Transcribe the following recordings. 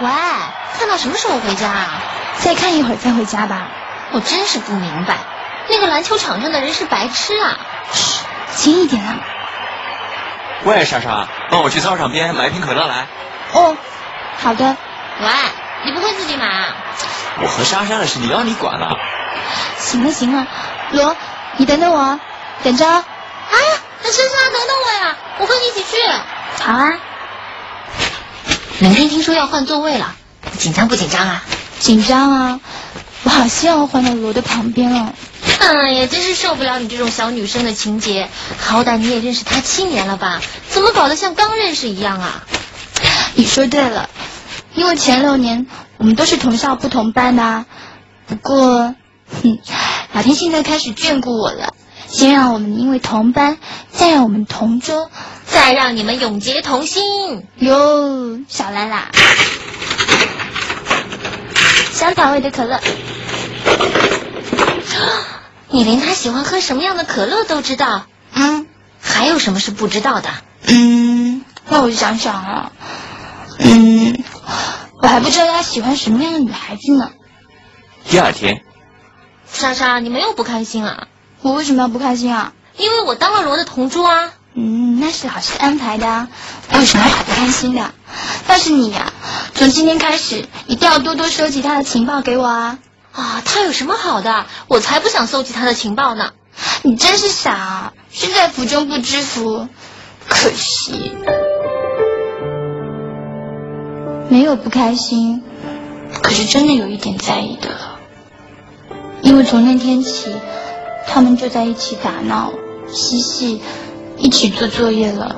喂，看到什么时候回家啊？再看一会儿再回家吧。我真是不明白，那个篮球场上的人是白痴啊！嘘，轻一点啊。喂，莎莎，帮我去操场边买一瓶可乐来。哦，好的。喂，你不会自己买啊？我和莎莎的事，你要你管了。行了行了，罗，你等等我，等着。啊，那莎莎等等我呀，我和你一起去。好啊。明天听说要换座位了，紧张不紧张啊？紧张啊！我好希望换到罗的旁边哦。哎呀，真是受不了你这种小女生的情节。好歹你也认识他七年了吧？怎么搞得像刚认识一样啊？你说对了，因为前六年我们都是同校不同班的。不过，哼，老天现在开始眷顾我了，先让我们因为同班，再让我们同桌，再让你们永结同心。哟，小兰啦！香草味的可乐。你连他喜欢喝什么样的可乐都知道？嗯。还有什么是不知道的？嗯，那我想想啊。嗯，我还不知道他喜欢什么样的女孩子呢。第二天，莎莎，你没有不开心啊？我为什么要不开心啊？因为我当了罗的同桌啊。嗯，那是老师安排的。我有什么好不开心的？但是你呀，从今天开始一定要多多收集他的情报给我啊！啊，他有什么好的？我才不想搜集他的情报呢！你真是傻，身在福中不知福，可惜。没有不开心，可是真的有一点在意的，因为从那天起，他们就在一起打闹、嬉戏，一起做作业了，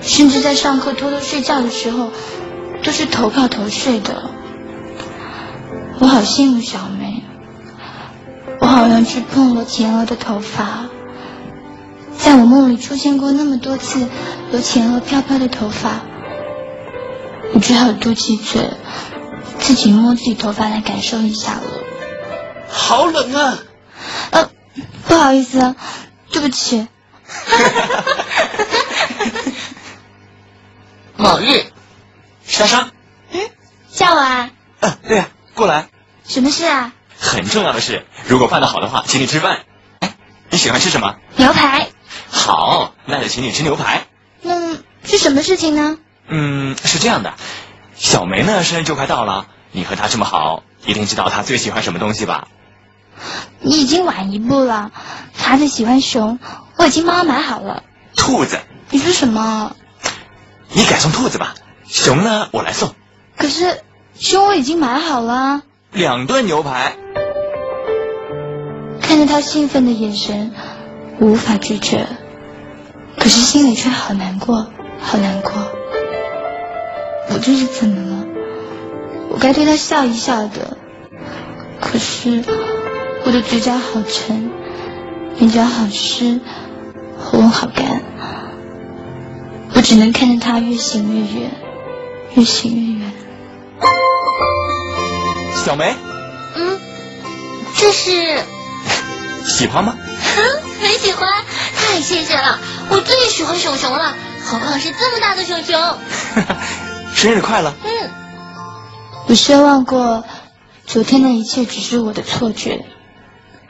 甚至在上课偷偷睡觉的时候，都是头靠头睡的。我好羡慕小梅，我好像去碰了前额的头发，在我梦里出现过那么多次有前额飘飘的头发。我只好嘟起嘴，自己摸自己头发来感受一下了。好冷啊！呃，不好意思，对不起。某日，莎莎。嗯，叫我啊。嗯，对呀，过来。什么事啊？很重要的事，如果办得好的话，请你吃饭。哎，你喜欢吃什么？牛排。好，那就请你吃牛排。那是什么事情呢？嗯，是这样的，小梅呢生日就快到了，你和她这么好，一定知道她最喜欢什么东西吧？你已经晚一步了，她最喜欢熊，我已经帮他买好了。兔子？你说什么？你改送兔子吧，熊呢我来送。可是熊我已经买好了。两顿牛排。看着他兴奋的眼神，我无法拒绝，可是心里却好难过，好难过。我这是怎么了？我该对他笑一笑的，可是我的嘴角好沉，眼角好湿，喉咙好干，我只能看着他越行越远，越行越远。小梅，嗯，这是 喜欢吗？很喜欢，太谢谢了，我最喜欢熊熊了，何况是这么大的熊熊。生日快乐！嗯，我奢望过，昨天的一切只是我的错觉，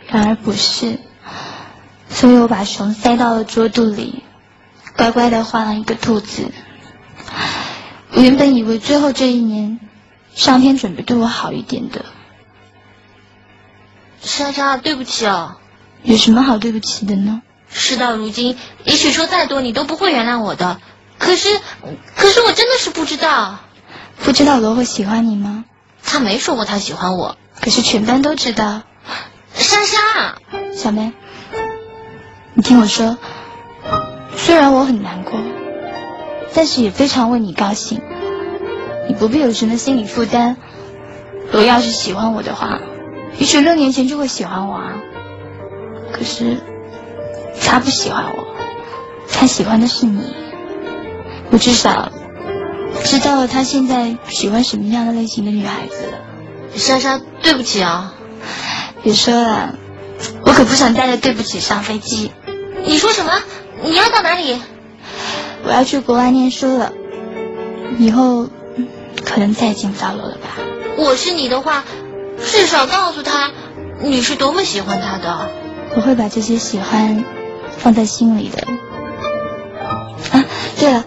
然而不是，所以我把熊塞到了桌肚里，乖乖的画了一个兔子。我原本以为最后这一年，上天准备对我好一点的。莎莎，对不起哦。有什么好对不起的呢？事到如今，也许说再多，你都不会原谅我的。可是，可是我真的是不知道，不知道罗会喜欢你吗？他没说过他喜欢我，可是全班都知道。莎莎，小梅，你听我说，虽然我很难过，但是也非常为你高兴。你不必有什么心理负担。罗要是喜欢我的话，也许六年前就会喜欢我啊。可是，他不喜欢我，他喜欢的是你。我至少知道了他现在喜欢什么样的类型的女孩子了。莎莎，对不起啊！别说了，我可不想带着对不起上飞机。你说什么？你要到哪里？我要去国外念书了，以后可能再也见不到楼了吧。我是你的话，至少告诉他你是多么喜欢他的。我会把这些喜欢放在心里的。啊，对了，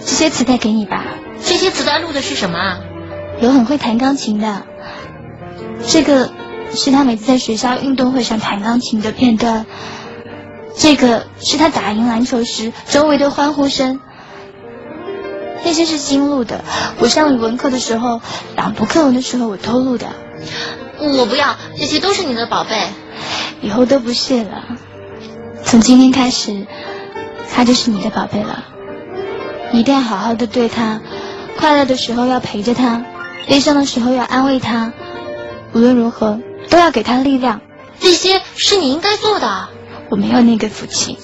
这些磁带给你吧。这些磁带录的是什么啊？有很会弹钢琴的。这个是他每次在学校运动会上弹钢琴的片段。这个是他打赢篮球时周围的欢呼声。那些是新录的。我上语文课的时候，朗读课文的时候我偷录的。我不要，这些都是你的宝贝。以后都不是了。从今天开始，他就是你的宝贝了。一定要好好的对他，快乐的时候要陪着他，悲伤的时候要安慰他。无论如何，都要给他力量。这些是你应该做的。我没有那个福气。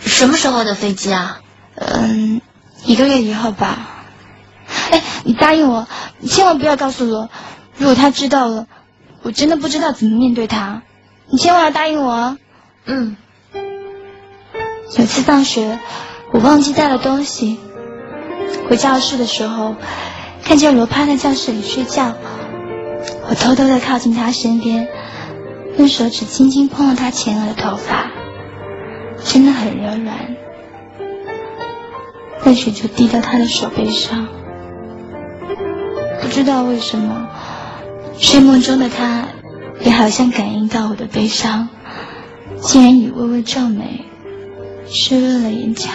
什么时候的飞机啊？嗯，一个月以后吧。哎，你答应我，你千万不要告诉罗。如果他知道了，我真的不知道怎么面对他。你千万要答应我啊！嗯。有次放学，我忘记带了东西，回教室的时候，看见罗趴在教室里睡觉，我偷偷的靠近他身边，用手指轻轻碰了他前额的头发，真的很柔软，泪水就滴到他的手背上。不知道为什么，睡梦中的他。也好像感应到我的悲伤，竟然以微微皱眉，湿润了眼角。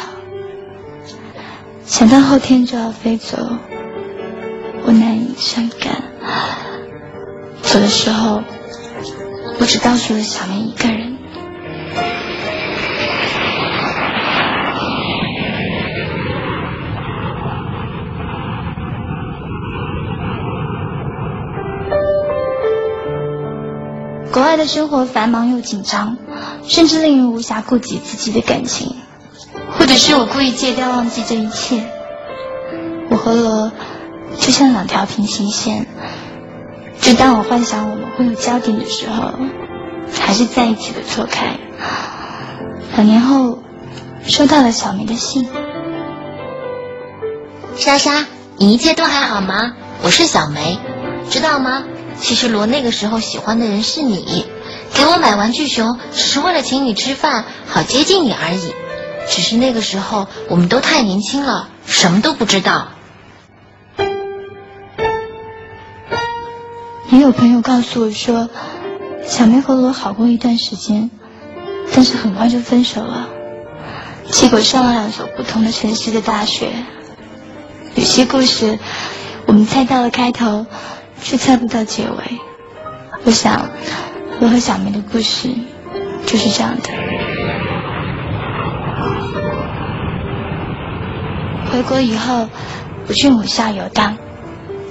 想到后天就要飞走，我难以伤感。走的时候，我只告诉了小梅一个人。国外的生活繁忙又紧张，甚至令人无暇顾及自己的感情，或者是我故意戒掉忘记这一切。我和罗就像两条平行线，就当我幻想我们会有交点的时候，还是在一起的错开。两年后，收到了小梅的信。莎莎，你一切都还好吗？我是小梅，知道吗？其实罗那个时候喜欢的人是你，给我买玩具熊只是为了请你吃饭，好接近你而已。只是那个时候我们都太年轻了，什么都不知道。也有朋友告诉我说，小梅和罗好过一段时间，但是很快就分手了，结果上了两所不同的城市的大学。有些故事，我们猜到了开头。却猜不到结尾。我想，我和小梅的故事就是这样的。回国以后，我去母校游荡，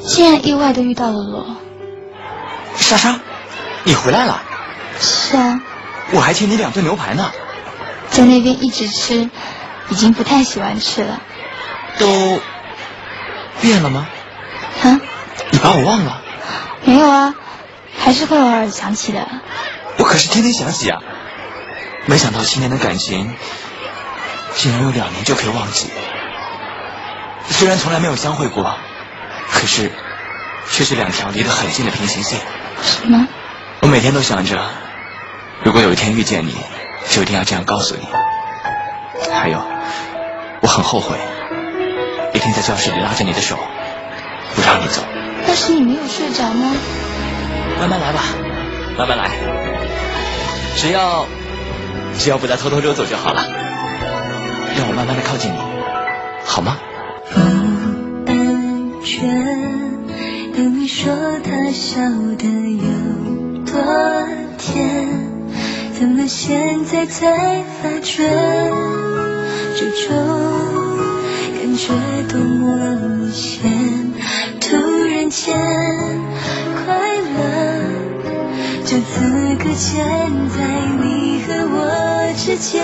竟然意外的遇到了罗。莎莎，你回来了。是啊。我还欠你两顿牛排呢。在那边一直吃，已经不太喜欢吃了。都变了吗？啊？你把我忘了？没有啊，还是会偶尔想起的。我可是天天想起啊！没想到七年的感情，竟然有两年就可以忘记。虽然从来没有相会过，可是却是两条离得很近的平行线。什么？我每天都想着，如果有一天遇见你，就一定要这样告诉你。还有，我很后悔，一天在教室里拉着你的手，不让你走。但是你没有睡着吗？慢慢来吧，慢慢来，只要只要不再偷偷溜走就好了。让我慢慢的靠近你，好吗？说他笑得有多甜，怎么现在才发觉这种感觉多么危险？突然？间快乐就此搁浅在你和我之间，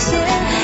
些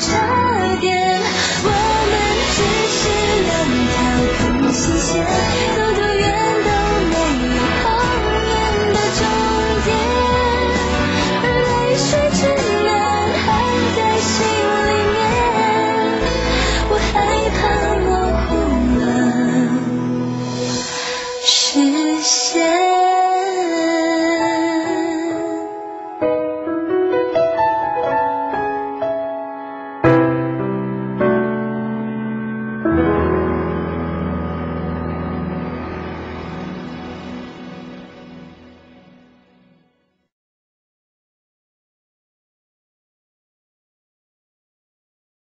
差点，我们只是两条平行线，走多远都没有永远的终点，而泪水只能含在心里面。我害怕模糊了视线。